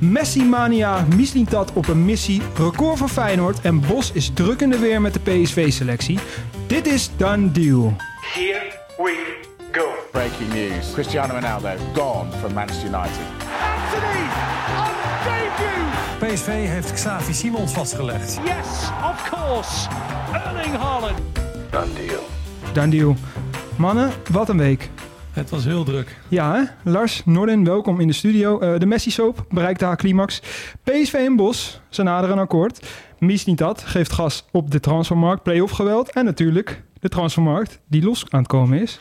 Messi-mania, Mislintat op een missie, record van Feyenoord en Bos is druk in de weer met de PSV-selectie. Dit is Done Deal. Here we go. Breaking news. Cristiano Ronaldo gone from Manchester United. Anthony on debut. PSV heeft Xavi Simons vastgelegd. Yes, of course. Erling Haaland. Done Deal. Mannen, wat een week. Het was heel druk. Ja, hè? Lars, Nordin, welkom in de studio. Eh, de Messi-soap bereikt haar climax. PSV en Bos, ze naderen een akkoord. Mies niet dat, geeft gas op de transfermarkt, play-off geweld. En natuurlijk de transfermarkt die los aan het komen is.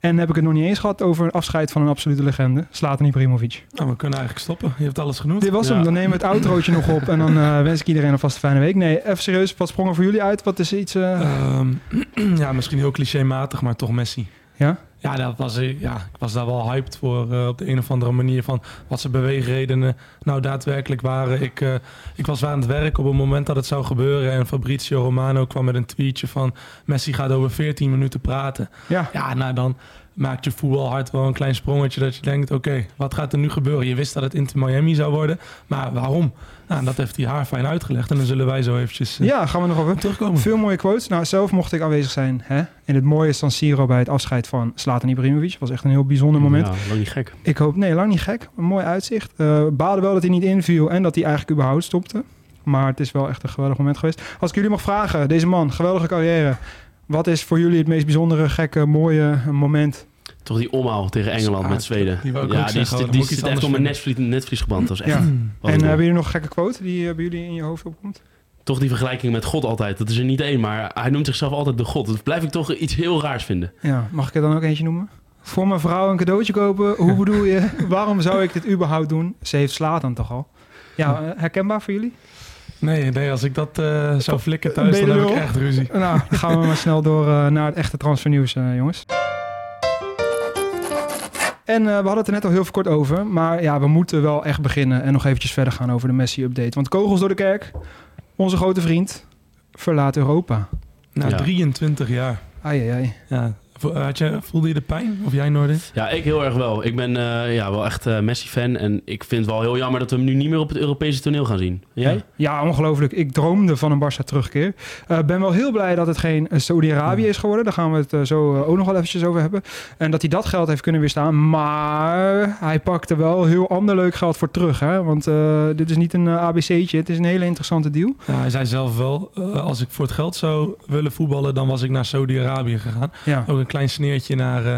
En heb ik het nog niet eens gehad over een afscheid van een absolute legende. Zlatan Ibrahimovic. Nou, we kunnen eigenlijk stoppen. Je hebt alles genoemd. Dit was hem. Dan nemen we het outrootje nog op. En dan eh, wens ik iedereen alvast een fijne week. Nee, even serieus. Wat sprong er voor jullie uit? Wat is iets... eh, Ehm, ja, misschien heel clichématig, maar toch Messi. ja? Ja, dat was, eh, ja, ik was daar wel hyped voor eh, op de een of andere manier van wat zijn beweegredenen nou daadwerkelijk waren. Ik, eh, ik was aan het werk op het moment dat het zou gebeuren en Fabrizio Romano kwam met een tweetje van Messi gaat over 14 minuten praten. Ja. Ja, nou dan maakt je voetbalhart wel een klein sprongetje dat je denkt, oké, wat gaat er nu gebeuren? Je wist dat het Inter Miami zou worden, maar waarom? Nou, dat heeft hij haar fijn uitgelegd en dan zullen wij zo eventjes eh, Ja, gaan we nog over. terugkomen. Veel mooie quotes. Nou, zelf mocht ik aanwezig zijn hè? in het mooie San Siro bij het afscheid van Zlatan Ibrahimovic. was echt een heel bijzonder moment. Ja, lang niet gek. Ik hoop, nee, lang niet gek. Een mooi uitzicht. Eh baalde wel dat hij niet inviel en dat hij eigenlijk überhaupt stopte. Maar het is wel echt een geweldig moment geweest. Als ik jullie mag vragen, deze man, geweldige carrière. Wat is voor jullie het meest bijzondere, gekke, mooie moment? Toch die omhaal tegen Engeland met Zweden. die ja, ook die, zeggen, die, dan zit echt op anders mijn netvlies. Dat was echt... Ja. En een hebben jullie nog een gekke quote die eh, bij jullie in je hoofd opkomt? Toch die vergelijking met God altijd. Dat is er niet één, maar hij noemt zichzelf altijd de God. Dat blijf ik toch iets heel raars vinden. Ja, mag ik er dan ook eentje noemen? Voor mijn vrouw een cadeautje kopen? Hoe bedoel je? Waarom zou ik dit überhaupt doen? Ze heeft Zlatan toch al? Ja, eh, herkenbaar voor jullie? Nee, nee, als ik dat eh, zou flikken thuis, dan heb ik echt ruzie. Nou, dan gaan we maar snel door eh, naar het echte transfernieuws, eh, jongens. En eh, we hadden het er net al heel veel kort over. Maar ja, we moeten wel echt beginnen en nog eventjes verder gaan over de Messi-update. Want kogels door de kerk, onze grote vriend, verlaat Europa. Na Ja. 23 jaar. Ai, ai, ai. Ja. Had je, voelde je de pijn? Of jij, Noordin? Ja, ik heel erg wel. Ik ben eh, ja, wel echt eh, Messi-fan. En ik vind het wel heel jammer dat we hem nu niet meer op het Europese toneel gaan zien. En Jij? Ja, ongelooflijk. Ik droomde van een Barça terugkeer. Eh ben wel heel blij dat het geen eh, Saudi-Arabië is geworden. Daar gaan we het eh, zo eh, ook nog wel eventjes over hebben. En dat hij dat geld heeft kunnen weerstaan. Maar hij pakte wel heel ander leuk geld voor terug. Hè? Want eh, dit is niet een eh, ABC'tje. Het is een hele interessante deal. Ja, hij zei zelf wel, eh, als ik voor het geld zou willen voetballen, dan was ik naar Saudi-Arabië gegaan. Ja. Ook een klein sneertje naar, eh,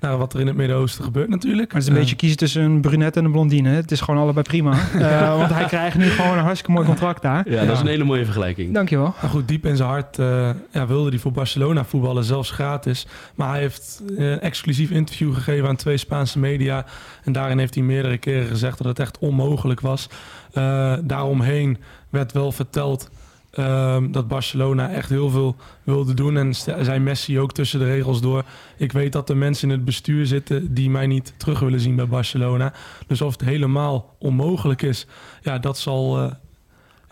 naar wat er in het Midden-Oosten gebeurt natuurlijk. Maar het is een Eh, beetje kiezen tussen een brunette en een blondine. Het is gewoon allebei prima. Eh, want hij krijgt nu gewoon een hartstikke mooi contract daar. Ja, dat is een hele mooie vergelijking. Dankjewel. Nou goed, diep in zijn hart eh, ja, wilde hij voor Barcelona voetballen, zelfs gratis. Maar hij heeft eh, een exclusief interview gegeven aan twee Spaanse media. En daarin heeft hij meerdere keren gezegd dat het echt onmogelijk was. Eh, daaromheen werd wel verteld ehm, dat Barcelona echt heel veel wilde doen. En zei Messi ook tussen de regels door. Ik weet dat er mensen in het bestuur zitten die mij niet terug willen zien bij Barcelona. Dus of het helemaal onmogelijk is, ja, dat zal... eh,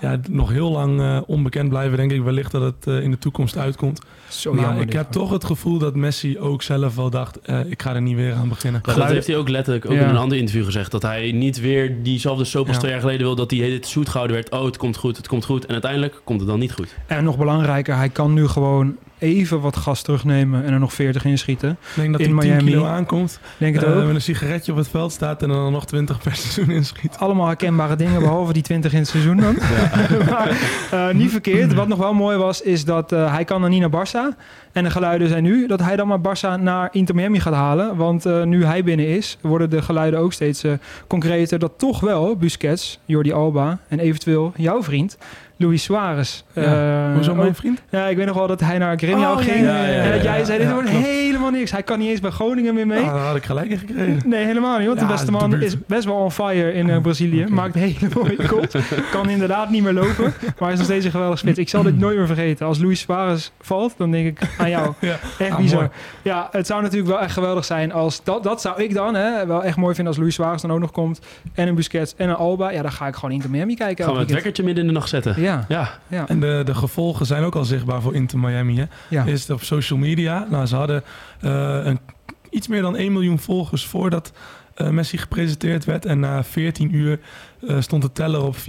ja, nog heel lang eh, onbekend blijven, denk ik. Wellicht dat het eh, in de toekomst uitkomt. Zo maar jammer ik dit. heb toch het gevoel dat Messi ook zelf wel dacht... eh, ik ga er niet weer aan beginnen. Ja, dat heeft hij ook letterlijk ook Ja. in een ander interview gezegd. Dat hij niet weer diezelfde soap als Ja. twee jaar geleden wil. Dat hij het zoet gehouden werd. Oh, het komt goed, het komt goed. En uiteindelijk komt het dan niet goed. En nog belangrijker, hij kan nu gewoon even wat gas terugnemen en er nog 40 inschieten. Ik denk dat In hij 10 Miami. kilo aankomt. Denk het eh, ook. met een sigaretje op het veld staat en dan nog 20 per seizoen inschiet. Allemaal herkenbare dingen, behalve die 20 in het seizoen dan. maar eh, niet verkeerd. Wat nog wel mooi was, is dat eh, hij kan dan niet naar Barça. En de geluiden zijn nu dat hij dan maar Barça naar Inter Miami gaat halen. Want eh, nu hij binnen is, worden de geluiden ook steeds eh, concreter. Dat toch wel Busquets, Jordi Alba en eventueel jouw vriend... Luis Suarez. Ja, eh, Hoezo mijn vriend? Ja, ik weet nog wel dat hij naar Grêmio Oh, ging. ja, ja, ja, en dat jij ja. zei, dit wordt helemaal niks. Hij kan niet eens bij Groningen meer mee. Ah, daar had ik gelijk in gekregen. Nee, helemaal niet. Want de beste man is best wel on fire in eh, Brazilië. Oké. Maakt hele mooie goals. Kan inderdaad niet meer lopen. Maar is nog steeds een geweldig spits. Ik zal dit nooit meer vergeten. Als Luis Suarez valt, dan denk ik aan jou. Ja. Echt Ah, bizar. mooi. Ja, het zou natuurlijk wel echt geweldig zijn als... Dat, dat zou ik dan hè, wel echt mooi vinden als Luis Suarez dan ook nog komt. En een Busquets en een Alba. Ja, dan ga ik gewoon Inter Miami kijken. Gaan we het wekkertje midden in de nacht zetten. Ja, Ja, ja, En de, de gevolgen zijn ook al zichtbaar voor Inter Miami. Hè? ja. Is op social media. Nou, ze hadden eh, een, iets meer dan 1 miljoen volgers voordat eh, Messi gepresenteerd werd. En na 14 uur eh, stond de teller op 4,5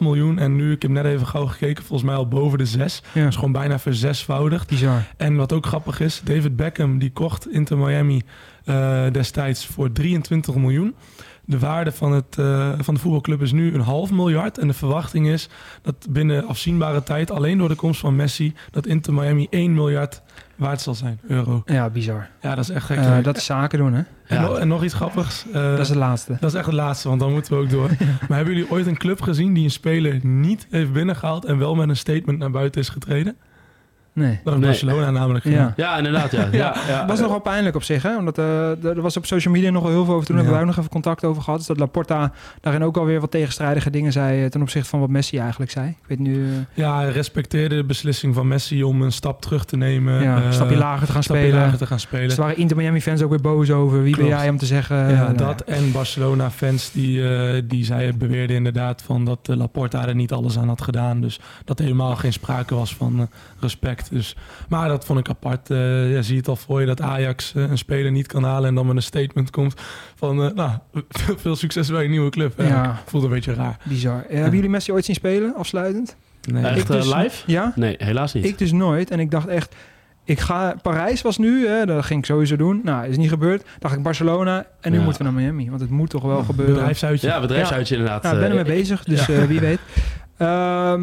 miljoen. En nu, ik heb net even gauw gekeken, volgens mij al boven de 6. Ja. Dat is gewoon bijna verzesvoudigd. Bizar. En wat ook grappig is, David Beckham die kocht Inter Miami destijds voor 23 miljoen. De waarde van, het, eh, van de voetbalclub is nu een half miljard. En de verwachting is dat binnen afzienbare tijd, alleen door de komst van Messi, dat Inter Miami 1 miljard waard zal zijn, euro. Ja, bizar. Ja, dat is echt gek. Eh, dat is zaken doen, hè? en, Ja. nog- en nog iets grappigs. eh, Dat is het laatste. dat is echt het laatste, want dan moeten we ook door. Maar hebben jullie ooit een club gezien die een speler niet heeft binnengehaald en wel met een statement naar buiten is getreden? Nee. Dat heeft Nee. Barcelona namelijk gedaan. Ja. Ja, inderdaad. Ja. Ja, was nog wel pijnlijk op zich, hè? Omdat eh, er was op social media nog wel heel veel over. Toen hebben Ja. wij ook nog even contact over gehad. Dus dat Laporta daarin ook alweer wat tegenstrijdige dingen zei eh, ten opzichte van wat Messi eigenlijk zei. Ik weet nu, eh, Ja, hij respecteerde de beslissing van Messi om een stap terug te nemen. ja, eh, een stapje lager te gaan stapje spelen. lager te gaan spelen. Dus er waren Inter Miami fans ook weer boos over. Wie ben jij om te zeggen... ja, nou dat en Barcelona-fans die, eh, die zij beweerden inderdaad van dat Laporta er niet alles aan had gedaan. Dus dat er helemaal geen sprake was van eh, Dus, maar dat vond ik apart. Eh ja, zie je het al voor je dat Ajax eh, een speler niet kan halen en dan met een statement komt van eh, nou, veel, succes bij je nieuwe club. Ja, Ja. Voelt een beetje raar. Bizar. Hebben jullie Messi ooit zien spelen, afsluitend? Nee. Echt dus- live? Ja? Nee, helaas niet. Ik dus nooit. En ik dacht echt... Ik ga... Parijs was nu, hè, dat ging ik sowieso doen. Nou, is niet gebeurd. Dacht ik Barcelona. En nu Ja. moeten we naar Miami. Want het moet toch wel gebeuren. Bedrijfsuitje. ja, bedrijfsuitje inderdaad. Nou, ik ben ermee bezig, dus wie weet. Ehm,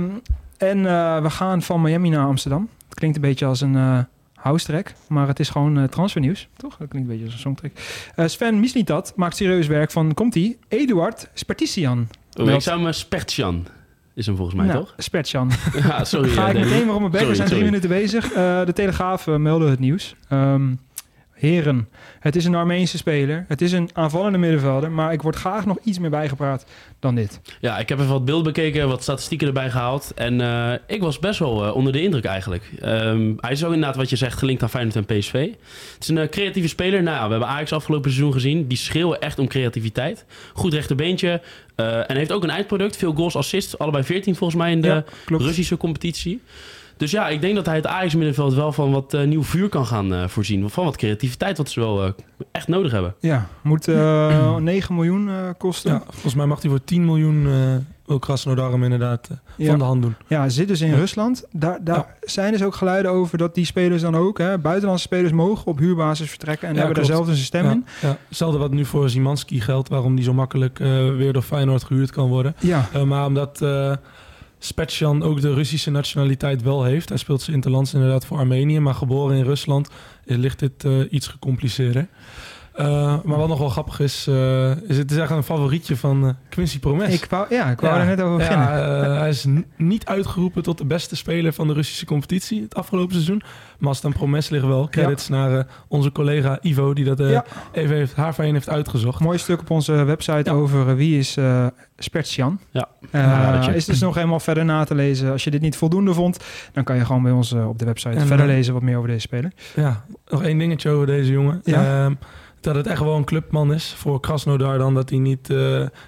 en eh, we gaan van Miami naar Amsterdam. Het klinkt een beetje als een eh house track, maar het is gewoon eh, transfernieuws, toch? Dat klinkt een beetje als een songtrack. Eh, Sven Mislitat maakt serieus werk van, komt-ie, Eduard Spertician. oh, ik zou hem Spertjan is hem volgens mij, Nou, toch? Spertjan. Ja, sorry. Ga ik meteen weer op mijn bek, we zijn drie sorry. minuten bezig. Eh, de Telegraaf uh, meldde het nieuws. Ehm, heren, het is een Armeense speler. Het is een aanvallende middenvelder, maar ik word graag nog iets meer bijgepraat dan dit. Ja, ik heb even wat beelden bekeken, wat statistieken erbij gehaald. En eh, ik was best wel eh, onder de indruk eigenlijk. Ehm, hij is ook inderdaad, wat je zegt, gelinkt aan Feyenoord en PSV. Het is een eh, creatieve speler. Nou ja, we hebben Ajax afgelopen seizoen gezien. Die schreeuwen echt om creativiteit. Goed rechterbeentje. en heeft ook een eindproduct. Veel goals, assists. Allebei 14 volgens mij in de Ja. Russische competitie. Dus ja, ik denk dat hij het Ajax-middenveld wel van wat eh, nieuw vuur kan gaan eh, voorzien. Van wat creativiteit, wat ze wel eh, echt nodig hebben. Ja, moet eh 9 miljoen eh, kosten. Ja, volgens mij mag hij voor 10 miljoen uh, wil Krasnodar hem inderdaad uh, Ja. van de hand doen. Ja, zit dus in Ja. Rusland. Daar, daar zijn dus ook geluiden over dat die spelers dan ook, hè, buitenlandse spelers mogen op huurbasis vertrekken en Ja, hebben daar zelf een stem Ja, in. ja. Hetzelfde wat nu voor Zimanski geldt, waarom die zo makkelijk uh, weer door Feyenoord gehuurd kan worden. Ja, Uh, maar omdat uh, Spetsjan ook de Russische nationaliteit wel heeft. Hij speelt zijn interlands inderdaad voor Armenië, maar geboren in Rusland eh, ligt dit uh, iets gecompliceerder. Uh, maar wat nog wel grappig is, uh, is het is echt een favorietje van uh, Quincy Promes. ik wou, ja, ik wou er net over beginnen. Ja, uh, hij is niet uitgeroepen tot de beste speler van de Russische competitie het afgelopen seizoen. Maar als het aan Promes ligt wel, credits ja. naar uh, onze collega Ivo, die dat uh, ja. even heeft, haar fijn heeft uitgezocht. Mooi stuk op onze website ja. over uh, wie is uh, Spertian. Ja. Uh, is dus nog helemaal verder na te lezen. Als je dit niet voldoende vond, dan kan je gewoon bij ons uh, op de website en, verder lezen wat meer over deze speler. Ja, nog één dingetje over deze jongen. Ja. Uh, dat het echt wel een clubman is voor Krasnodar dan dat hij niet uh,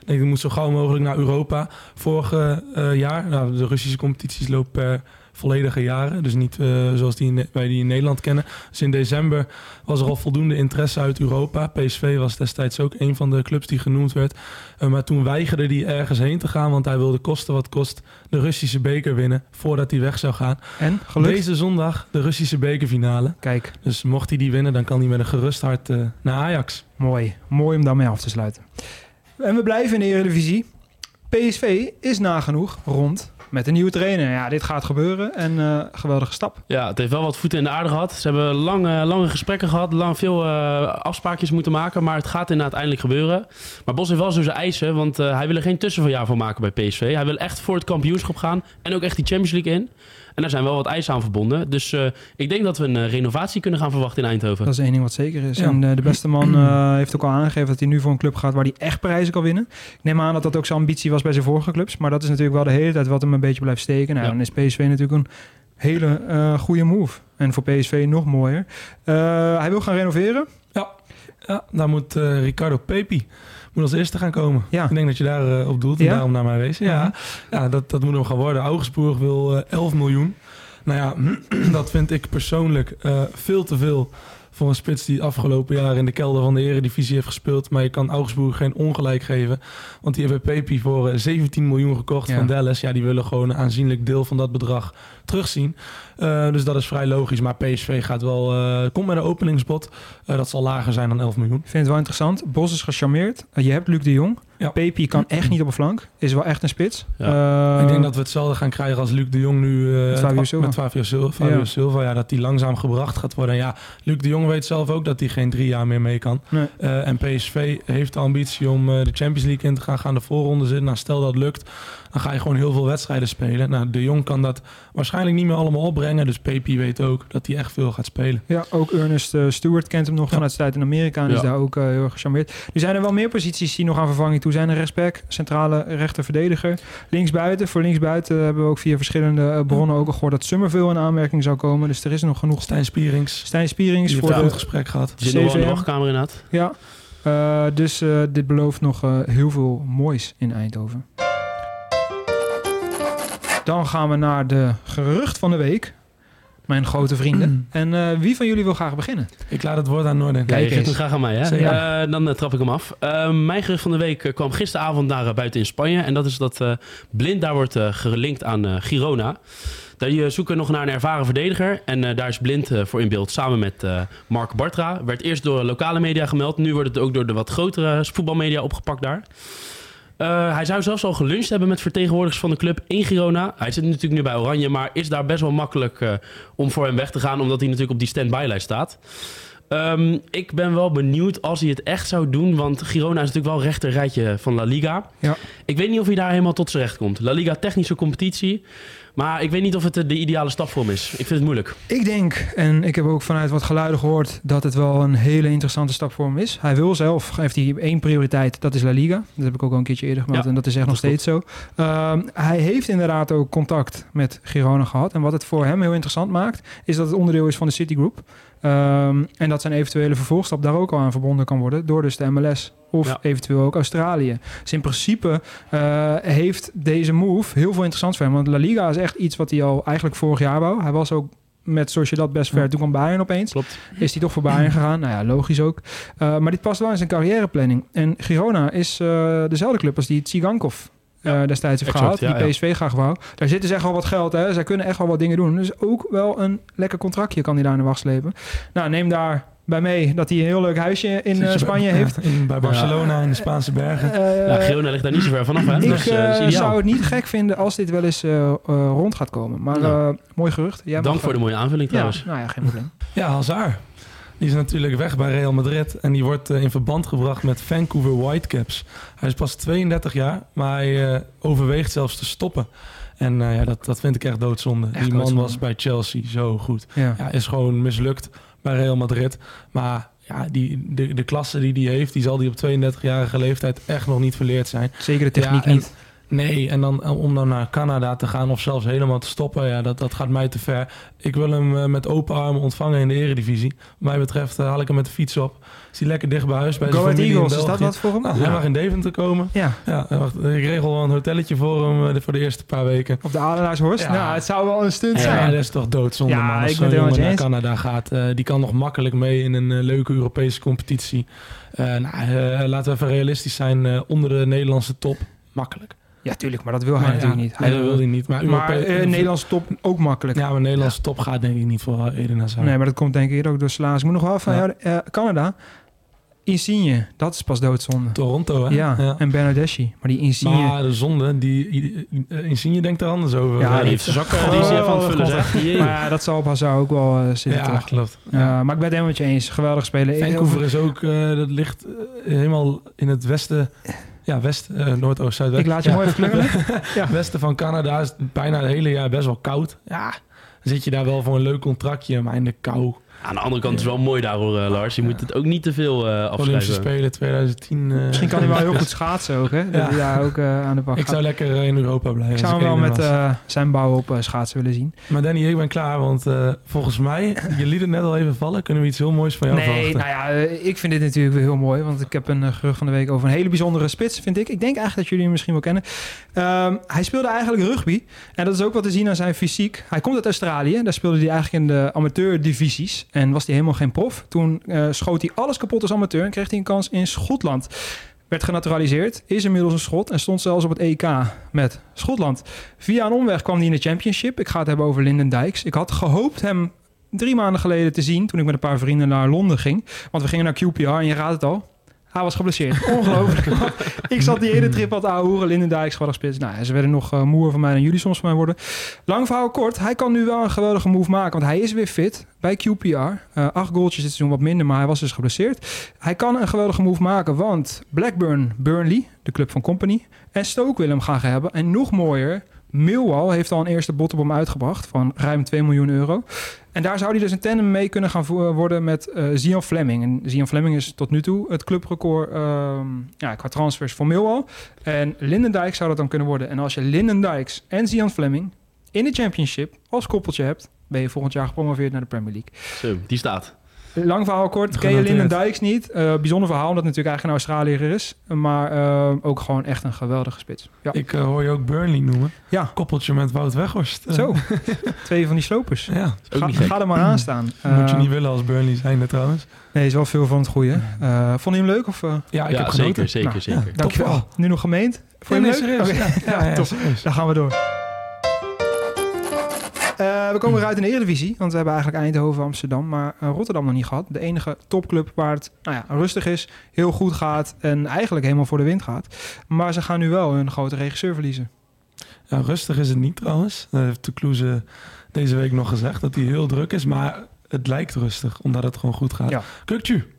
denk ik moet zo gauw mogelijk naar Europa. Vorig uh, jaar nou, de Russische competities lopen per volledige jaren. Dus niet uh, zoals die in, wij die in Nederland kennen. Dus in december was er al voldoende interesse uit Europa. PSV was destijds ook een van de clubs die genoemd werd. Uh, maar toen weigerde hij ergens heen te gaan want hij wilde kosten wat kost de Russische beker winnen voordat hij weg zou gaan. En? Gelukt? deze zondag de Russische bekerfinale. Kijk. Dus mocht hij die winnen dan kan hij met een gerust hart uh, naar Ajax. Mooi, mooi om daarmee af te sluiten. En we blijven in de Eredivisie. PSV is nagenoeg rond met een nieuwe trainer. Ja, dit gaat gebeuren en uh, geweldige stap. Ja, het heeft wel wat voeten in de aarde gehad. Ze hebben lange, lange gesprekken gehad, lang veel uh, afspraakjes moeten maken, maar het gaat inderdaad eindelijk gebeuren. Maar Bos heeft wel zo zijn eisen, want uh, hij wil er geen tussenverjaar van maken bij PSV. Hij wil echt voor het kampioenschap gaan en ook echt die Champions League in. En daar zijn wel wat eisen aan verbonden. Dus uh, ik denk dat we een uh, renovatie kunnen gaan verwachten in Eindhoven. Dat is één ding wat zeker is. Ja. En uh, de beste man uh, heeft ook al aangegeven dat hij nu voor een club gaat waar hij echt prijzen kan winnen. Ik neem aan dat dat ook zijn ambitie was bij zijn vorige clubs. Maar dat is natuurlijk wel de hele tijd wat hem een beetje blijft steken. Nou, ja. dan is PSV natuurlijk een hele uh, goede move. En voor PSV nog mooier. Uh, hij wil gaan renoveren. Ja, ja daar moet uh, Ricardo Pepi moet als eerste gaan komen. Ja. Ik denk dat je daar uh, op doelt en ja? daarom naar mij wezen. Ja, ja dat, dat moet hem gaan worden. Augsburg wil uh, 11 miljoen. Nou ja, dat vind ik persoonlijk uh, veel te veel voor een spits die afgelopen jaar in de kelder van de Eredivisie heeft gespeeld. Maar je kan Augsburg geen ongelijk geven. Want die hebben Pepi voor eh, 17 miljoen gekocht Ja. van Dallas. Ja, die willen gewoon een aanzienlijk deel van dat bedrag terugzien. Eh, dus dat is vrij logisch. Maar PSV gaat wel, eh, komt met een openingsbod. Eh, dat zal lager zijn dan 11 miljoen. Ik vind het wel interessant. Bos is gecharmeerd. Eh, je hebt Luc de Jong. Ja. Pepi kan echt niet op een flank. Is wel echt een spits. Eh, ik denk dat we hetzelfde gaan krijgen als Luc de Jong nu eh, Met Fabio Silva. Met Fabio Silva. Fabio Ja. Silva, ja, dat die langzaam gebracht gaat worden. En ja, Luc de Jong weet zelf ook dat hij geen drie jaar meer mee kan. Nee. Eh, en PSV heeft de ambitie om de Champions League in te gaan, gaan de voorronde zitten. Nou, stel dat lukt, dan ga je gewoon heel veel wedstrijden spelen. Nou, de Jong kan dat waarschijnlijk niet meer allemaal opbrengen. Dus Pepi weet ook dat hij echt veel gaat spelen. Ja, ook Ernest Stewart kent hem nog vanuit zijn tijd in Amerika en is daar ook heel erg gecharmeerd. Er zijn er wel meer posities die nog aan vervanging toe zijn. Een rechtsback, centrale rechter verdediger. Linksbuiten, voor linksbuiten hebben we ook via verschillende eh, bronnen ook al gehoord dat Summerville in aanmerking zou komen. Dus er is nog genoeg. Stijn Spierings, Stijn Spierings die voor goed gesprek gehad. Die zit nog wel in de inderdaad. Ja, Eh, dus eh, dit belooft nog heel veel moois in Eindhoven. Dan gaan we naar de gerucht van de week. Mijn grote vrienden. En eh, wie van jullie wil graag beginnen? Ik laat het woord aan Noorden. Kijk eens. hem graag aan mij, hè? Eh, dan eh, trap ik hem af. Mijn gerucht van de week kwam gisteravond naar buiten in Spanje. En dat is dat eh, Blind daar wordt gelinkt aan eh, Girona. Daar die, zoeken nog naar een ervaren verdediger. En eh, daar is Blind voor in beeld samen met eh, Mark Bartra. Werd eerst door lokale media gemeld. Nu wordt het ook door de wat grotere voetbalmedia opgepakt daar. Eh, hij zou zelfs al geluncht hebben met vertegenwoordigers van de club in Girona. Hij zit natuurlijk nu bij Oranje, maar is daar best wel makkelijk eh, om voor hem weg te gaan, omdat hij natuurlijk op die stand-by-lijst staat. Ehm, ik ben wel benieuwd als hij het echt zou doen, want Girona is natuurlijk wel rechter rijtje van La Liga. Ja. Ik weet niet of hij daar helemaal tot zijn recht komt. La Liga technische competitie, maar ik weet niet of het de, de ideale stap voor hem is. Ik vind het moeilijk. Ik denk, en ik heb ook vanuit wat geluiden gehoord, dat het wel een hele interessante stap voor hem is. Hij wil zelf, heeft hij één prioriteit, dat is La Liga. Dat heb ik ook al een keertje eerder gemeld Ja, en dat is echt nog steeds zo. Ehm, hij heeft inderdaad ook contact met Girona gehad. En wat het voor hem heel interessant maakt, is dat het onderdeel is van de Citigroup. Ehm, en dat zijn eventuele vervolgstap daar ook al aan verbonden kan worden door dus de MLS of Ja. eventueel ook Australië. Dus in principe eh, heeft deze move heel veel interessants voor hem. Want La Liga is echt iets wat hij al eigenlijk vorig jaar wou. Hij was ook met zoals je dat best ver. Ja. Toen kwam Bayern opeens. Klopt. Is hij toch voor Bayern gegaan? Nou ja, logisch ook. Uh, maar dit past wel in zijn carrièreplanning. En Girona is uh, dezelfde club als die Tsigankov uh, destijds heeft exact, ja, die PSV graag wou. Daar zit dus echt wel wat geld. Hè? Zij kunnen echt wel wat dingen doen. Dus ook wel een lekker contractje kan hij daar in de wacht slepen. Nou, neem daar bij mee dat hij een heel leuk huisje in uh, Spanje bij, heeft. Ja, in, bij Barcelona ja. in de Spaanse bergen. Uh, ja, Girona ligt daar niet zo ver vanaf. Hè? Ik dus, uh, zou het niet gek vinden als dit wel eens uh, rond gaat komen. Maar nou. mooi gerucht. Jij Dank voor de mooie aanvulling trouwens. Ja, nou ja, geen probleem. ja, Hazard. Die is natuurlijk weg bij Real Madrid en die wordt uh, in verband gebracht met Vancouver Whitecaps. Hij is pas 32 jaar, maar hij uh, overweegt zelfs te stoppen. En uh, ja, dat, dat vind ik echt doodzonde. Echt die man doodzonde. was bij Chelsea zo goed. Ja. ja. is gewoon mislukt bij Real Madrid. Maar ja, die, de, de klasse die hij heeft, die zal die op 32-jarige leeftijd echt nog niet verleerd zijn. Zeker de techniek ja, en, niet. Nee, en dan om dan naar Canada te gaan of zelfs helemaal te stoppen, ja, dat, dat gaat mij te ver. Ik wil hem uh, met open armen ontvangen in de eredivisie. Wat mij betreft uh, haal ik hem met de fiets op. Is hij lekker dicht bij huis bij Go zijn familie Eagles, is dat wat voor hem? Nou, Hij mag in Deventer komen. Ja. ja wacht, ik regel wel een hotelletje voor hem uh, voor de eerste paar weken. Op de Adelaarshorst? Ja. Nou, het zou wel een stunt zijn. Ja, dat is toch doodzonde, ja, man. Als ik zo'n ben jongen naar. Canada gaat, die kan nog makkelijk mee in een leuke Europese competitie. Nou, laten we even realistisch zijn, onder de Nederlandse top, makkelijk. Ja, tuurlijk, maar dat wil hij maar natuurlijk ja, niet. Hij nee, dat wil hij niet. Maar, maar uh, Nederlandse top ook makkelijk. Ja, maar Nederlandse ja. top gaat denk ik niet voor Eden Hazard. Nee, maar dat komt denk ik ook door Slaas. Ik moet nog wel van ja. uh, Canada. Insigne, dat is pas doodzonde. Toronto, hè? Ja, ja. en Bernardeschi. Maar die Insigne... Maar de zonde, die Insigne denkt er anders over. Ja, die heeft zijn zakken die is even aan het vullen, zeg. Maar ja, dat zal op Hazard ook wel uh, zitten. Ja, toch? klopt. Ja. maar ik ben het helemaal met je eens. Geweldig spelen. Vancouver is ook, uh, dat ligt helemaal in het westen... Ja, west, uh, noordoost, zuidwest. Ik laat je ja. mooi even ja. Westen van Canada is bijna het hele jaar best wel koud. Ja, dan zit je daar wel voor een leuk contractje, maar in de kou. Aan de andere kant is het wel mooi daar hoor, uh, Lars. Je moet het ook niet te veel uh, afschrijven. Olympische Spelen 2010. Uh, Misschien kan hij wel heel goed schaatsen ook, hè? Dat ja. hij daar ook uh, aan de bak Ik zou lekker in Europa blijven. Ik zou hem wel met uh, zijn bouw op uh, schaatsen willen zien. Maar Danny, ik ben klaar, want uh, volgens mij, je liet het net al even vallen. Kunnen we iets heel moois van jou nee, verwachten? nou ja, uh, ik vind dit natuurlijk weer heel mooi. Want ik heb een uh, gerucht van de week over een hele bijzondere spits, vind ik. Ik denk eigenlijk dat jullie hem misschien wel kennen. Um, hij speelde eigenlijk rugby. En dat is ook wat te zien aan zijn fysiek. Hij komt uit Australië. Daar speelde hij eigenlijk in de amateurdivisies. En was hij helemaal geen prof. Toen eh, schoot hij alles kapot als amateur en kreeg hij een kans in Schotland. Werd genaturaliseerd, is inmiddels een Schot en stond zelfs op het EK met Schotland. Via een omweg kwam hij in de Championship. Ik ga het hebben over Lyndon Dykes. Ik had gehoopt hem drie maanden geleden te zien toen ik met een paar vrienden naar Londen ging. Want we gingen naar QPR en je raadt het al. Hij was geblesseerd. Ongelooflijk. ik zat die hele trip wat ouwe hoeren. Linden Dijks, spits. Nou, ze werden nog uh, van mij dan jullie soms van mij worden. Lang verhaal kort. Hij kan nu wel een geweldige move maken. Want hij is weer fit bij QPR. Uh, acht goaltjes dit seizoen wat minder, maar hij was dus geblesseerd. Hij kan een geweldige move maken. Want Blackburn Burnley, de club van Company. En Stoke wil hem graag hebben. En nog mooier... Millwall heeft al een eerste bod op hem uitgebracht van ruim 2 miljoen euro. En daar zou hij dus een tandem mee kunnen gaan worden met uh, Zian Fleming. En Zian Fleming is tot nu toe het clubrecord uh, ja, qua transfers voor Millwall. En Lindendijk zou dat dan kunnen worden. En als je Lindendijks en Zian Fleming in de championship als koppeltje hebt... ben je volgend jaar gepromoveerd naar de Premier League. Zo, die staat. Lang verhaal kort, ken je Linden Dijks niet. Uh, bijzonder verhaal, omdat het natuurlijk eigenlijk een Australiër is. Maar uh, ook gewoon echt een geweldige spits. Ja. Ik uh, hoor je ook Burnley noemen. Ja. Koppeltje met Wout Weghorst. Zo, twee van die slopers. Ja. Ga, ga, er maar aan staan. Moet je niet willen als Burnley zijn trouwens. Nee, is wel veel van het goede. vond je hem leuk? Of, Ja, ik heb zeker, zeker, nou, zeker. dankjewel. Nu nog gemeend? Vond je hem leuk? Okay. Ja, ja, top. Dan gaan we door. Uh, we komen eruit in de Eredivisie, want we hebben eigenlijk Eindhoven, Amsterdam, maar uh, Rotterdam nog niet gehad. De enige topclub waar het nou ja, rustig is, heel goed gaat en eigenlijk helemaal voor de wind gaat. Maar ze gaan nu wel een grote regisseur verliezen. Ja, rustig is het niet trouwens. Dat heeft de Kloeze deze week nog gezegd, dat hij heel druk is. Maar het lijkt rustig, omdat het gewoon goed gaat. Ja. Kukju,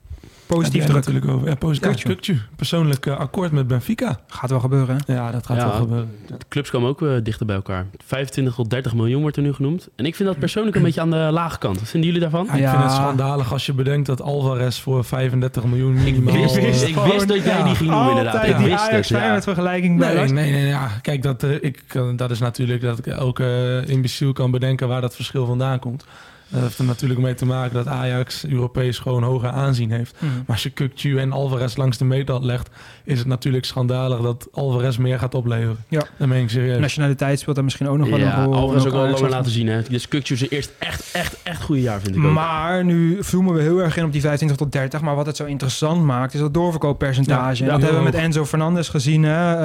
Positief druk. natuurlijk over. Ja, positief. Persoonlijk uh, akkoord met Benfica. Gaat wel gebeuren. Hè? Ja, dat gaat ja, wel gebeuren. De clubs komen ook uh, dichter bij elkaar. 25 tot 30 miljoen wordt er nu genoemd. En ik vind dat persoonlijk een beetje aan de lage kant. Wat vinden jullie daarvan? Ja, ik vind het schandalig als je bedenkt dat Alvarez voor 35 miljoen minimaal... Ik wist, ik wist dat jij die ging noemen inderdaad. Ik die wist Ajax het. Ja. met vergelijking bij nee, nee, nee, ja. Kijk, dat, uh, ik, dat is natuurlijk dat ik elke imbeciel kan bedenken waar dat verschil vandaan komt. Dat heeft er natuurlijk mee te maken dat Ajax Europees gewoon hoger aanzien heeft. Mm. Maar als je Kukju en Alvarez langs de meter legt, is het natuurlijk schandalig dat Alvarez meer gaat opleveren. Ja. Dat meen ik serieus. Nationaliteit speelt daar misschien ook nog wel ja, een rol. Alvarez ook wel langer laten zien. Hè. Dus Kukju zijn eerst echt, echt, echt goede jaar vind ik ook. Maar nu zoomen we heel erg in op die 25 tot 30. Maar wat het zo interessant maakt, is dat doorverkooppercentage. Ja, dat hebben we met Enzo Fernandez gezien. Hè.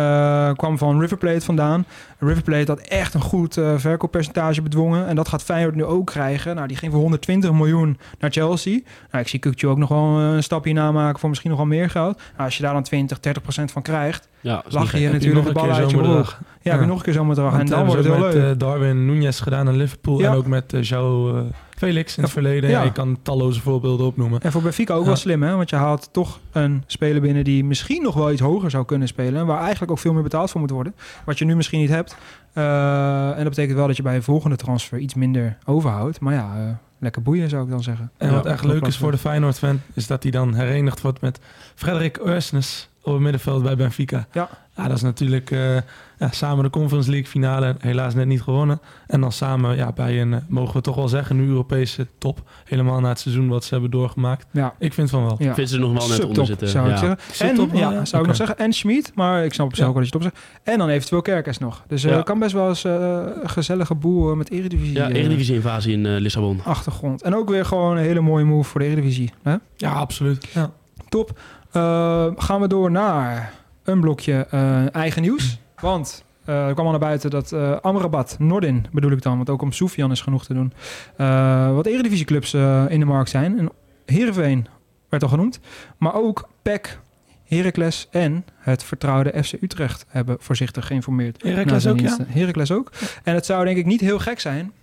Uh, kwam van River Plate vandaan. River Plate had echt een goed uh, verkooppercentage bedwongen. En dat gaat Feyenoord nu ook krijgen. Nou, die ging voor 120 miljoen naar Chelsea. Nou, ik zie Kukju ook nog wel een stapje namaken voor misschien nog wel meer geld. Nou, als je daar dan 20, 30 procent van krijgt, ja, lach je natuurlijk de bal uit je broek. Ja, ja. nog een keer zo'n bedrag. En dan wordt het heel met, leuk. Uh, Darwin Nunez gedaan in Liverpool ja. en ook met uh, uh, Felix in het verleden. Ja. je kan talloze voorbeelden opnoemen. En voor Benfica ook wel slim, hè? Want je haalt toch een speler binnen die misschien nog wel iets hoger zou kunnen spelen. Waar eigenlijk ook veel meer betaald voor moet worden. Wat je nu misschien niet hebt. en dat betekent wel dat je bij een volgende transfer iets minder overhoudt. Maar ja, lekker boeien zou ik dan zeggen. En wat echt leuk is voor de Feyenoord-fan... is dat hij dan herenigd wordt met Frederik Oersnes op het middenveld bij Benfica. Ja. ja dat is natuurlijk uh, ja, samen de Conference League finale helaas net niet gewonnen. En dan samen ja, bij een, mogen we toch wel zeggen, nu Europese top. Helemaal na het seizoen wat ze hebben doorgemaakt. Ja. Ik vind van wel. Ja. Ik vind ze nog wel net Subtop, onder zitten. zou ja. ik zeggen. En, Subtop, ja, ja. zou Okay. ik nog zeggen. En Schmid, maar ik snap op zich ook wel dat je het op zegt. En dan eventueel Kerkers nog. Dus uh, Ja. kan best wel eens uh, een gezellige boel met Eredivisie. Ja, eh, Eredivisie-invasie in eh, Lissabon. achtergrond. En ook weer gewoon een hele mooie move voor de Eredivisie. Hè? Ja, absoluut. Ja. Top. Uh, gaan we door naar een blokje uh, eigen nieuws. Want uh, er kwam al naar buiten dat uh, Amrabat, Nordin bedoel ik dan, want ook om Soufian is genoeg te doen. Uh, wat eredivisieclubs in de markt zijn. En Heerenveen werd al genoemd. Maar ook PEC, Heracles en het vertrouwde FC Utrecht hebben voorzichtig geïnformeerd. Heracles ook, ja? Heracles ook. En het zou denk ik niet heel gek zijn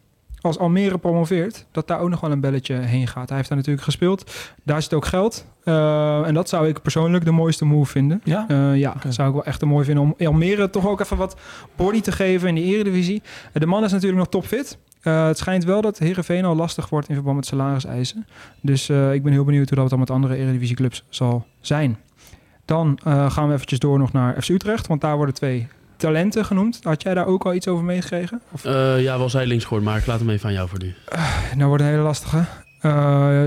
als Almere promoveert, dat daar ook nog wel een belletje heen gaat. Hij heeft daar natuurlijk gespeeld. Daar zit ook geld. Uh, en dat zou ik persoonlijk de mooiste move vinden. Ja? Uh, ja, okay. zou ik wel echt een mooi vinden om Almere toch ook even wat body te geven in de eredivisie. De man is natuurlijk nog topfit. Uh, het schijnt wel dat Heerenveen al lastig wordt in verband met salariseisen. Dus ik ben heel benieuwd hoe dat dan met andere eredivisieclubs zal zijn. Dan gaan we eventjes door nog naar FC Utrecht, want daar worden twee talenten genoemd. Had jij daar ook al iets over meegekregen? Uh, ja, wel zijdelings gehoord, maar ik laat hem even aan jou voor nu. Uh, nou wordt een hele lastige. Eh,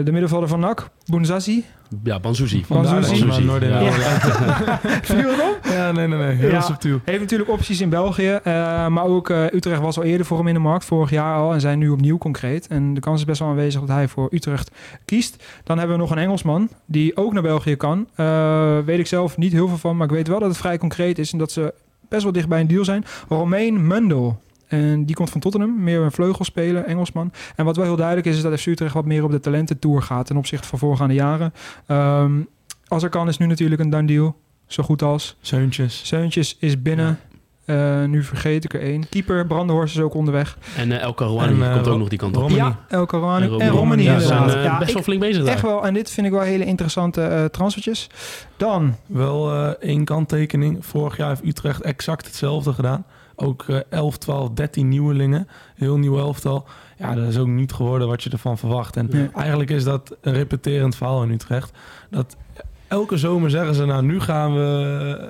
de middenvelder van NAC, Bounzazi. Ja, Banzuzi. Banzuzi. Banzuzi. Ja. wel. Viel het op? Ja, nee, nee, nee. Heel Ja. subtiel. Heeft natuurlijk opties in België. eh, maar ook eh, Utrecht was al eerder voor hem in de markt, vorig jaar al. En zijn nu opnieuw concreet. En de kans is best wel aanwezig dat hij voor Utrecht kiest. Dan hebben we nog een Engelsman die ook naar België kan. Eh, weet ik zelf niet heel veel van, maar ik weet wel dat het vrij concreet is. En dat ze best wel dicht bij een deal zijn. Romain Mundel. En die komt van Tottenham, meer een vleugelspeler, Engelsman. En wat wel heel duidelijk is, is dat FC Utrecht wat meer op de talententour gaat ten opzichte van voorgaande jaren. Ehm, als er kan is nu natuurlijk een done deal, zo goed als. Zeuntjes. Seuntjes is binnen. Eh, nu vergeet ik er één. Keeper, Brandenhorst is ook onderweg. En eh El Karouani eh, komt ook nog die kant op. Romani. Ja, El. En En Romani Ja, zijn eh, best wel flink bezig daar. echt wel. En dit vind ik wel hele interessante eh, transfertjes. Dan, Wel eh, één kanttekening. Vorig jaar heeft Utrecht exact hetzelfde gedaan. Ook eh 11, 12, 13 nieuwelingen. Heel nieuw elftal. Ja, dat is ook niet geworden wat je ervan verwacht. En Nee. eigenlijk is dat een repeterend verhaal in Utrecht. Dat elke zomer zeggen ze, nou nu gaan we,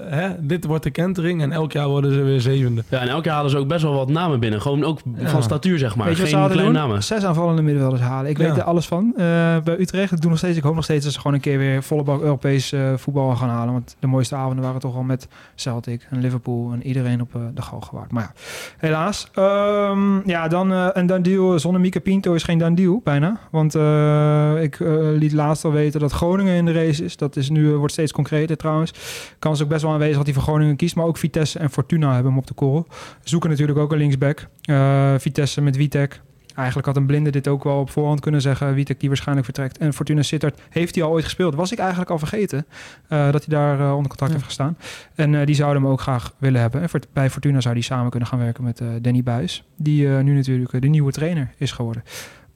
hè, dit wordt de kentering. En elk jaar worden ze weer zevende. Ja, en elk jaar halen ze ook best wel wat namen binnen. Gewoon ook Ja. van statuur, zeg maar. weet je wat ze Geen hadden kleine doen? namen. Zes aanvallende middenvelders halen. Ik Ja. weet er alles van. Eh, bij Utrecht. Ik, doe nog steeds, ik hoop nog steeds dat ze gewoon een keer weer volle bak Europees eh, voetbal gaan halen. Want de mooiste avonden waren toch al met Celtic en Liverpool en iedereen op eh, de gal gewaard. Maar ja, helaas. Ehm, ja, dan eh, een done deal zonder Mika Pinto is geen done deal, bijna. Want eh, ik liet laatst al weten dat Groningen in de race is. Dat is nu, eh, wordt steeds concreter trouwens. Kans is ook best wel aanwezig dat hij voor Groningen kiest. Maar ook Vitesse en Fortuna hebben hem op de korrel. Zoeken natuurlijk ook een linksback. Eh, Vitesse met Witek. Eigenlijk had een blinde dit ook wel op voorhand kunnen zeggen. Witek die waarschijnlijk vertrekt. En Fortuna Sittard heeft hij al ooit gespeeld. Was ik eigenlijk al vergeten eh, dat hij daar onder contract Ja. heeft gestaan. En die zouden hem ook graag willen hebben. En voor, bij Fortuna zou hij samen kunnen gaan werken met Danny Buis. Die nu natuurlijk de nieuwe trainer is geworden.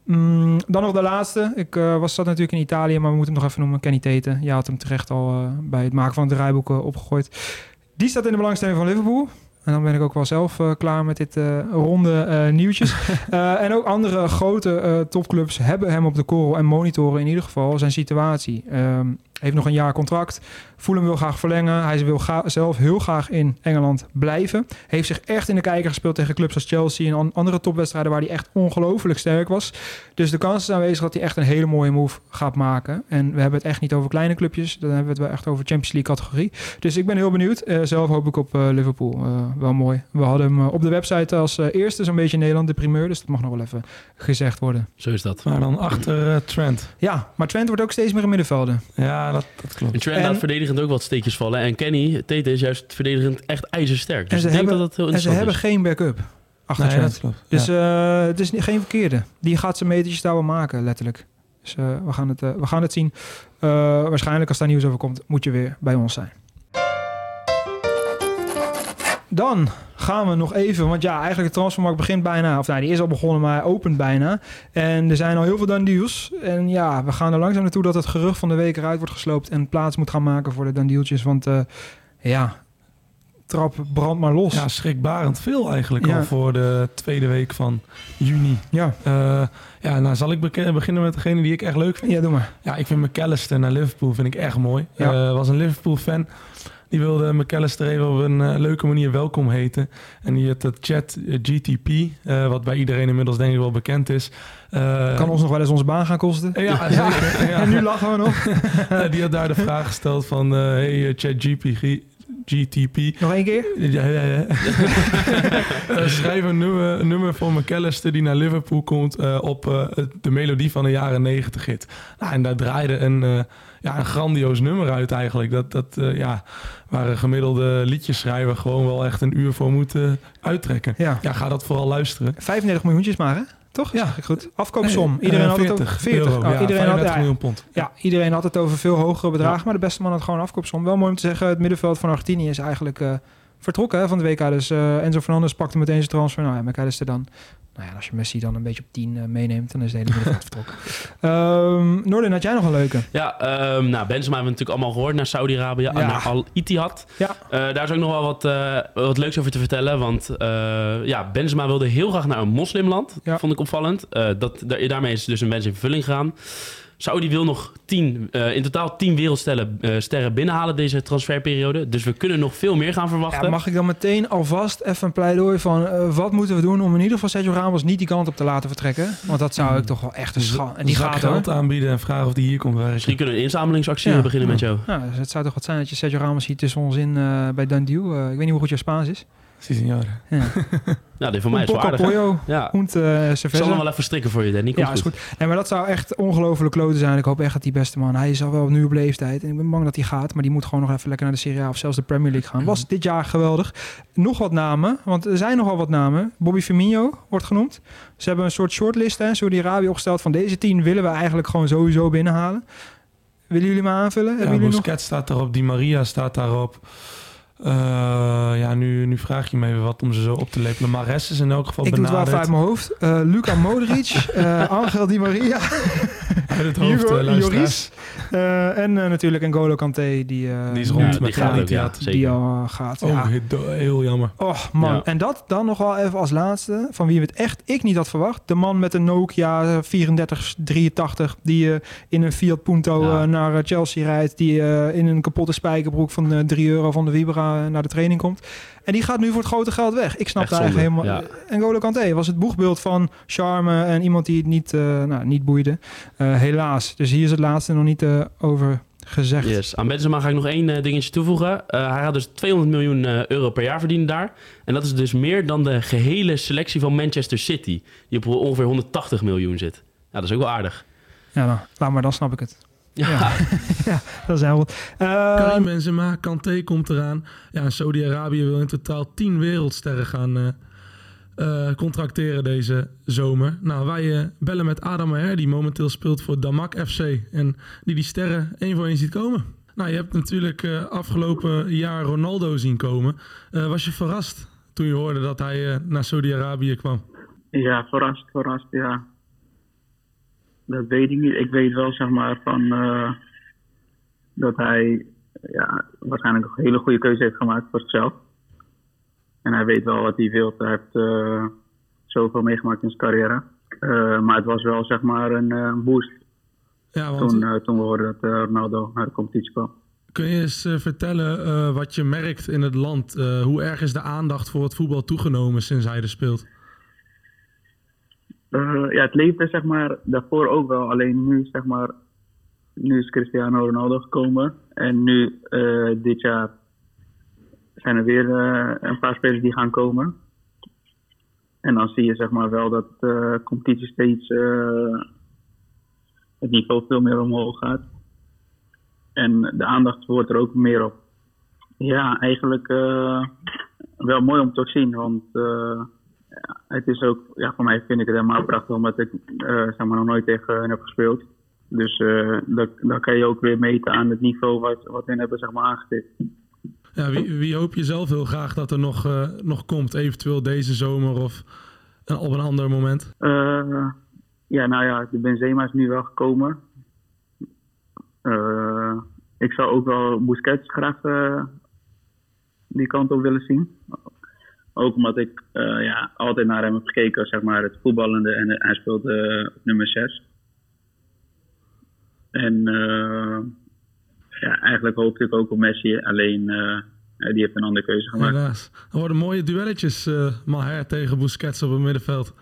Mm, dan nog de laatste. Ik eh, was zat natuurlijk in Italië, maar we moeten hem nog even noemen. Kenny Teten. Je had hem terecht al eh, bij het maken van het draaiboek eh, opgegooid. Die staat in de belangstelling van Liverpool. En dan ben ik ook wel zelf klaar met dit ronde nieuwtjes. En ook andere grote topclubs hebben hem op de korrel en monitoren in ieder geval zijn situatie. Ehm, heeft nog een jaar contract. Fulham wil graag verlengen. Hij wil ga- zelf heel graag in Engeland blijven. Heeft zich echt in de kijker gespeeld tegen clubs als Chelsea en an- andere topwedstrijden waar hij echt ongelooflijk sterk was. Dus de kans is aanwezig dat hij echt een hele mooie move gaat maken. En we hebben het echt niet over kleine clubjes. Dan hebben we het wel echt over Champions League categorie. Dus ik ben heel benieuwd. Eh, zelf hoop ik op eh, Liverpool. Eh, wel mooi. We hadden hem op de website als eh, eerste zo'n beetje in Nederland, de primeur. Dus dat mag nog wel even gezegd worden. Zo is dat. Maar dan achter eh, Trent. Ja, maar Trent wordt ook steeds meer een middenvelder. Ja, dat, dat En klopt. Trent En- laat verdedigend ook wat steekjes vallen. En Kenny, Tete is juist verdedigend echt ijzersterk. Dus En ze ik denk hebben- dat dat heel En ze hebben is. geen backup achter Nee, Trent. dat klopt. Dus Ja. eh, het is niet- geen verkeerde. Die gaat zijn metertjes daar wel maken, letterlijk. Dus eh, we, gaan het, eh, we gaan het zien. Eh, waarschijnlijk als daar nieuws over komt, moet je weer bij ons zijn. Dan gaan we nog even, want ja, eigenlijk de transfermarkt begint bijna. Of nou, die is al begonnen, maar opent bijna. En er zijn al heel veel done deals. En ja, we gaan er langzaam naartoe dat het gerucht van de week eruit wordt gesloopt... en plaats moet gaan maken voor de done dealtjes. Want eh, ja, trap brand maar los. Ja, schrikbarend veel eigenlijk Ja. al voor de tweede week van juni. ja. Eh, ja, nou zal ik beginnen met degene die ik echt leuk vind. ja doe maar. Ja, ik vind McAllister naar Liverpool vind ik echt mooi. Ja. Eh, was een Liverpool fan. Die wilde McAllister even op een eh, leuke manier welkom heten. En die had dat chat eh, GTP, eh, wat bij iedereen inmiddels denk ik wel bekend is. Kan ons nog wel eens onze baan gaan kosten. Ja. En nu lachen we nog. Die had daar de vraag gesteld van... hey, chat GP, GTP, Nog één keer? ja, ja, ja. Eh, schrijf een nummer, een nummer voor McAllister die naar Liverpool komt eh, op eh, de melodie van de jaren 90 hit. Nou, en daar draaide een, ja, een grandioos nummer uit eigenlijk. Dat, dat ja, waar een gemiddelde liedjeschrijver gewoon wel echt een uur voor moet uittrekken. Ja. Ja, ga dat vooral luisteren. 35 miljoentjes maar, hè? Toch? Ja. Goed. Afkoopsom. Nee, iedereen eh, had het over 40 40. euro. Oh, ja, iedereen, had, 35 ja, miljoen pond. ja, iedereen had het over veel hogere bedragen, Ja. maar de beste man had gewoon afkoopsom. Wel mooi om te zeggen, het middenveld van Argentinië is eigenlijk eh, vertrokken hè, van de WK. Dus eh, Enzo Fernandez pakte meteen zijn transfer. Nou ja, McAllister dan. Nou ja, als je Messi dan een beetje op 10 eh, meeneemt, dan is het hele middenveld vertrokken. Ehm Noordin, had jij nog een leuke? Ja, ehm nou, Benzema hebben we natuurlijk allemaal gehoord naar Saudi-Arabië, Ja. naar Al-Ittihad. Ja. Eh, daar is ook nog wel wat, eh, wat leuks over te vertellen, want eh, ja, Benzema wilde heel graag naar een moslimland. Ja. Vond ik opvallend. Eh, dat, daar- daarmee is dus een wens in vervulling gegaan. Saudi wil nog tien, eh, in totaal 10 wereldsterren eh, sterren binnenhalen deze transferperiode. Dus we kunnen nog veel meer gaan verwachten. Ja, mag ik dan meteen alvast even een pleidooi van eh, wat moeten we doen om in ieder geval Sergio Ramos niet die kant op te laten vertrekken? Want dat zou ik toch wel echt een schande. En die gaat geld hoor. aanbieden en vragen of die hier komt werken. Misschien kunnen we een inzamelingsactie Ja. beginnen met jou. Nou, dus het zou toch wat zijn dat je Sergio Ramos hier tussen ons in eh, bij Dundee. Ik weet niet hoe goed jouw Spaans is. Signore. Ja, dit voor mij is wel aardig. hè? pollo, Ja. und uh, Ik zal hem wel even strikken voor je, Danny. Komt Ja, is goed. Nee, maar dat zou echt ongelooflijk kloten zijn. Ik hoop echt dat die beste man... Hij is al wel nu op leeftijd. En ik ben bang dat hij gaat. Maar die moet gewoon nog even lekker naar de Serie A of zelfs de Premier League gaan. Was dit jaar geweldig. Nog wat namen. Want er zijn nogal wat namen. Bobby Firmino wordt genoemd. Ze hebben een soort shortlist in Saudi-Arabië opgesteld. Van deze tien willen we eigenlijk gewoon sowieso binnenhalen. Willen jullie me aanvullen? Ja, Hebben jullie nog? Busquets staat daarop, Di Maria staat daarop. Eh, ja, nu, nu vraag je me even wat om ze zo op te lepelen. Mares is in elk geval Ik doe het wel benaderd. uit mijn hoofd. Eh, Luca Modric, eh, Angel Di Maria, Uit het hoofd, Hugo eh, eh, en natuurlijk N'Golo Kanté die, eh, Die is nu- rond die met gaat Al ook, ja, die al gaat. Oh, ja. heel, jammer. Oh man, Ja. en dat dan nog wel even als laatste, van wie we het echt ik niet had verwacht. De man met een Nokia 3483 die in een Fiat Punto Ja. naar Chelsea rijdt. Die in een kapotte spijkerbroek van eh 3 euro van de Vibra eh, naar de training komt. En die gaat nu voor het grote geld weg. Ik snap Echt daar eigenlijk helemaal... En N'Golo Kanté was het boegbeeld van charme en iemand die het niet, eh, nou, niet boeide. Eh, helaas. Dus hier is het laatste nog niet over gezegd. Yes. Aan Benzema ga ik nog één dingetje toevoegen. Hij gaat dus 200 miljoen euro per jaar verdienen daar. En dat is dus meer dan de gehele selectie van Manchester City. Die op ongeveer 180 miljoen zit. Ja, dat is ook wel aardig. Ja, nou, laat maar, dan snap ik het. Ja. Ja. Dat is heel goed. Eh, Karim Benzema, Kanté komt eraan. Ja, Saudi-Arabië wil in totaal 10 wereldsterren gaan eh, eh, contracteren deze zomer. Nou, wij eh, bellen met Adam Maher, die momenteel speelt voor Damak FC. En die die sterren één voor één ziet komen. Nou, je hebt natuurlijk eh, afgelopen jaar Ronaldo zien komen. Eh, was je verrast toen je hoorde dat hij eh, naar Saudi-Arabië kwam? Ja, verrast, verrast, ja. Dat weet ik niet. Ik weet wel, zeg maar, van eh, dat hij ja, waarschijnlijk een hele goede keuze heeft gemaakt voor zichzelf. En hij weet wel wat hij wil. Hij heeft eh, zoveel meegemaakt in zijn carrière. Eh, maar het was wel, zeg maar, een boost Ja, want toen, toen we hoorden dat Ronaldo naar de competitie kwam. kun je eens vertellen wat je merkt in het land? Hoe erg is de aandacht voor het voetbal toegenomen sinds hij er speelt? Eh, ja, het leefde zeg maar daarvoor ook wel. Alleen nu zeg maar, nu is Cristiano Ronaldo gekomen. En nu eh, dit jaar zijn er weer eh, een paar spelers die gaan komen. En dan zie je zeg maar wel dat de competitie steeds het niveau veel meer omhoog gaat. En de aandacht wordt er ook meer op. Ja, eigenlijk wel mooi om te zien. Want het is ook, ja, voor mij vind ik het helemaal prachtig, omdat ik eh, zeg maar, nog nooit tegen hen heb gespeeld. Dus eh dan, dan kan je ook weer meten aan het niveau wat, wat hen hebben zeg maar, aangetikt. Ja, wie, wie hoop je zelf heel graag dat er nog, eh, nog komt? Eventueel deze zomer of een- op een ander moment? Ja, nou ja, de Benzema is nu wel gekomen. Ik zou ook wel Busquets graag die kant op willen zien. Ook omdat ik eh, ja, altijd naar hem heb gekeken, zeg maar, het voetballende. En eh, hij speelde op nummer 6. En eh, ja, eigenlijk hoopte ik ook op Messi. Alleen, eh, die heeft een andere keuze gemaakt. Helaas. Er worden mooie duelletjes, eh Maher tegen Busquets op het middenveld.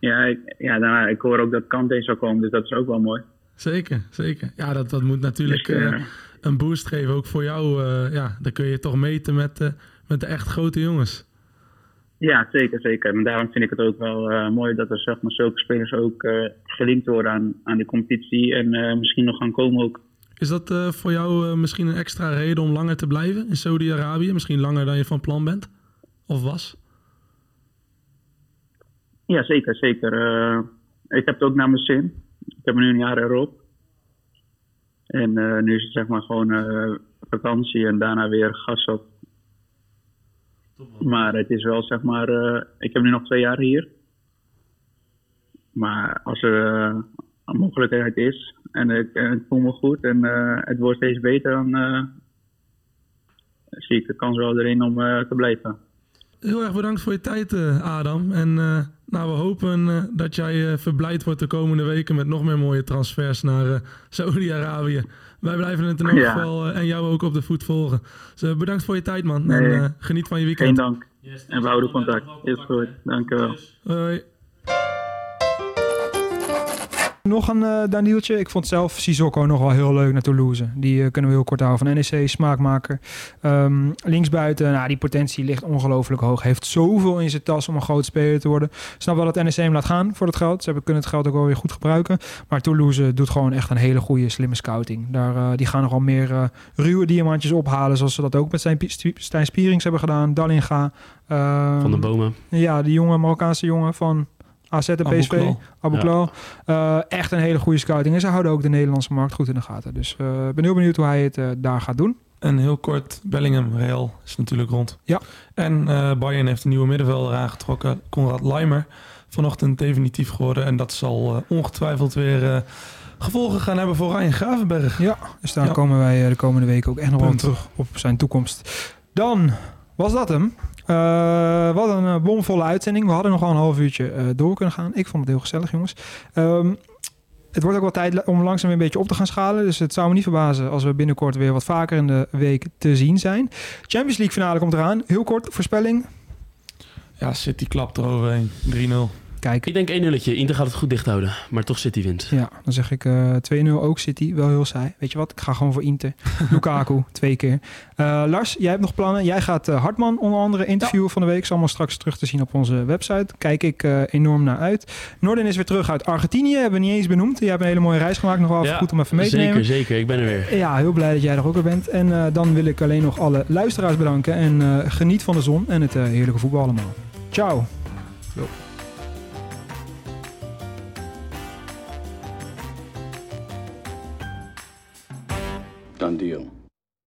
Ja, ik, ja nou, ik hoor ook dat Kante zou komen, dus dat is ook wel mooi. Zeker, zeker. Ja, dat, dat moet natuurlijk Dus, eh, eh, een boost geven, ook voor jou. eh, ja, dan kun je toch meten met, eh, met de echt grote jongens. Ja, zeker, zeker. En daarom vind ik het ook wel eh, mooi dat er zeg maar, zulke spelers ook eh, gelinkt worden aan, aan die competitie. En eh, misschien nog gaan komen ook. Is dat voor jou misschien een extra reden om langer te blijven in Saudi-Arabië? Misschien langer dan je van plan bent? Of was? Ja, zeker, zeker. Ik heb het ook naar mijn zin. Ik heb nu een jaar erop. En nu is het zeg maar gewoon vakantie en daarna weer gas op. Maar het is wel zeg maar, eh, ik heb nu nog twee jaar hier. Maar als er eh, een mogelijkheid is en ik, voel me goed en eh, het wordt steeds beter, dan zie ik de kans wel erin om te blijven. Heel erg bedankt voor je tijd, eh, Adam. En eh, nou, we hopen eh, dat jij eh, verblijd wordt de komende weken met nog meer mooie transfers naar eh, Saudi-Arabië. Wij blijven het in elk Ja. geval en jou ook op de voet volgen. Dus bedankt voor je tijd, man. Nee. En eh, geniet van je Geen weekend. dank. En we houden contact. Is goed. Dank u wel. Hoi. Nog een eh Danieltje. Ik vond zelf Sissoko nog wel heel leuk naar Toulouse. Die eh, kunnen we heel kort houden van NEC, smaakmaker. Ehm, linksbuiten, nou, die potentie ligt ongelooflijk hoog. Heeft zoveel in zijn tas om een groot speler te worden. Snap wel dat NEC hem laat gaan voor het geld. Ze hebben, kunnen het geld ook wel weer goed gebruiken. Maar Toulouse doet gewoon echt een hele goede, slimme scouting. Daar, eh, die gaan nogal meer ruwe diamantjes ophalen. Zoals ze dat ook met Stijn, Pi- Stijn Spierings hebben gedaan. Dallinga. ehm, Van de bomen. Ja, die jonge Marokkaanse jongen van AZ en PSV. Ja. Eh, echt een hele goede scouting. En ze houden ook de Nederlandse markt goed in de gaten. Dus eh, ik ben heel benieuwd hoe hij het eh, daar gaat doen. En heel kort, Bellingham, Real is natuurlijk rond. Ja. En Bayern heeft een nieuwe middenvelder aangetrokken, Konrad Leimer. Vanochtend definitief geworden. En dat zal ongetwijfeld weer gevolgen gaan hebben voor Ryan Gravenberg. Ja, dus daar Ja. komen wij de komende weken ook echt nog terug op zijn toekomst. Dan was dat hem. Eh, wat een eh, bomvolle uitzending. We hadden nog wel een half uurtje eh, door kunnen gaan. Ik vond het heel gezellig, jongens. Ehm, het wordt ook wel tijd om langzaam een beetje op te gaan schalen. Dus het zou me niet verbazen als we binnenkort weer wat vaker in de week te zien zijn. Champions League finale komt eraan. Heel kort, voorspelling. Ja, City klapt eroverheen. 3-0. Kijk, Ik denk 1 nulletje. Inter gaat het goed dicht houden. Maar toch City wint. Ja, dan zeg ik eh 2-0 ook City. Wel heel saai. Weet je wat? Ik ga gewoon voor Inter. Lukaku, twee keer. Eh, Lars, jij hebt nog plannen. Jij gaat eh, Hartman onder andere interviewen van de week. Is allemaal straks terug te zien op onze website. Kijk ik eh, enorm naar uit. Norden is weer terug uit Argentinië. Hebben we niet eens benoemd. Jij hebt een hele mooie reis gemaakt. Nog wel even goed om even mee te zeker, nemen. zeker. Ik ben er weer. Ja, heel blij dat jij er ook weer bent. En eh, dan wil ik alleen nog alle luisteraars bedanken. En eh, geniet van de zon en het eh, heerlijke voetbal allemaal. Ciao. Done deal.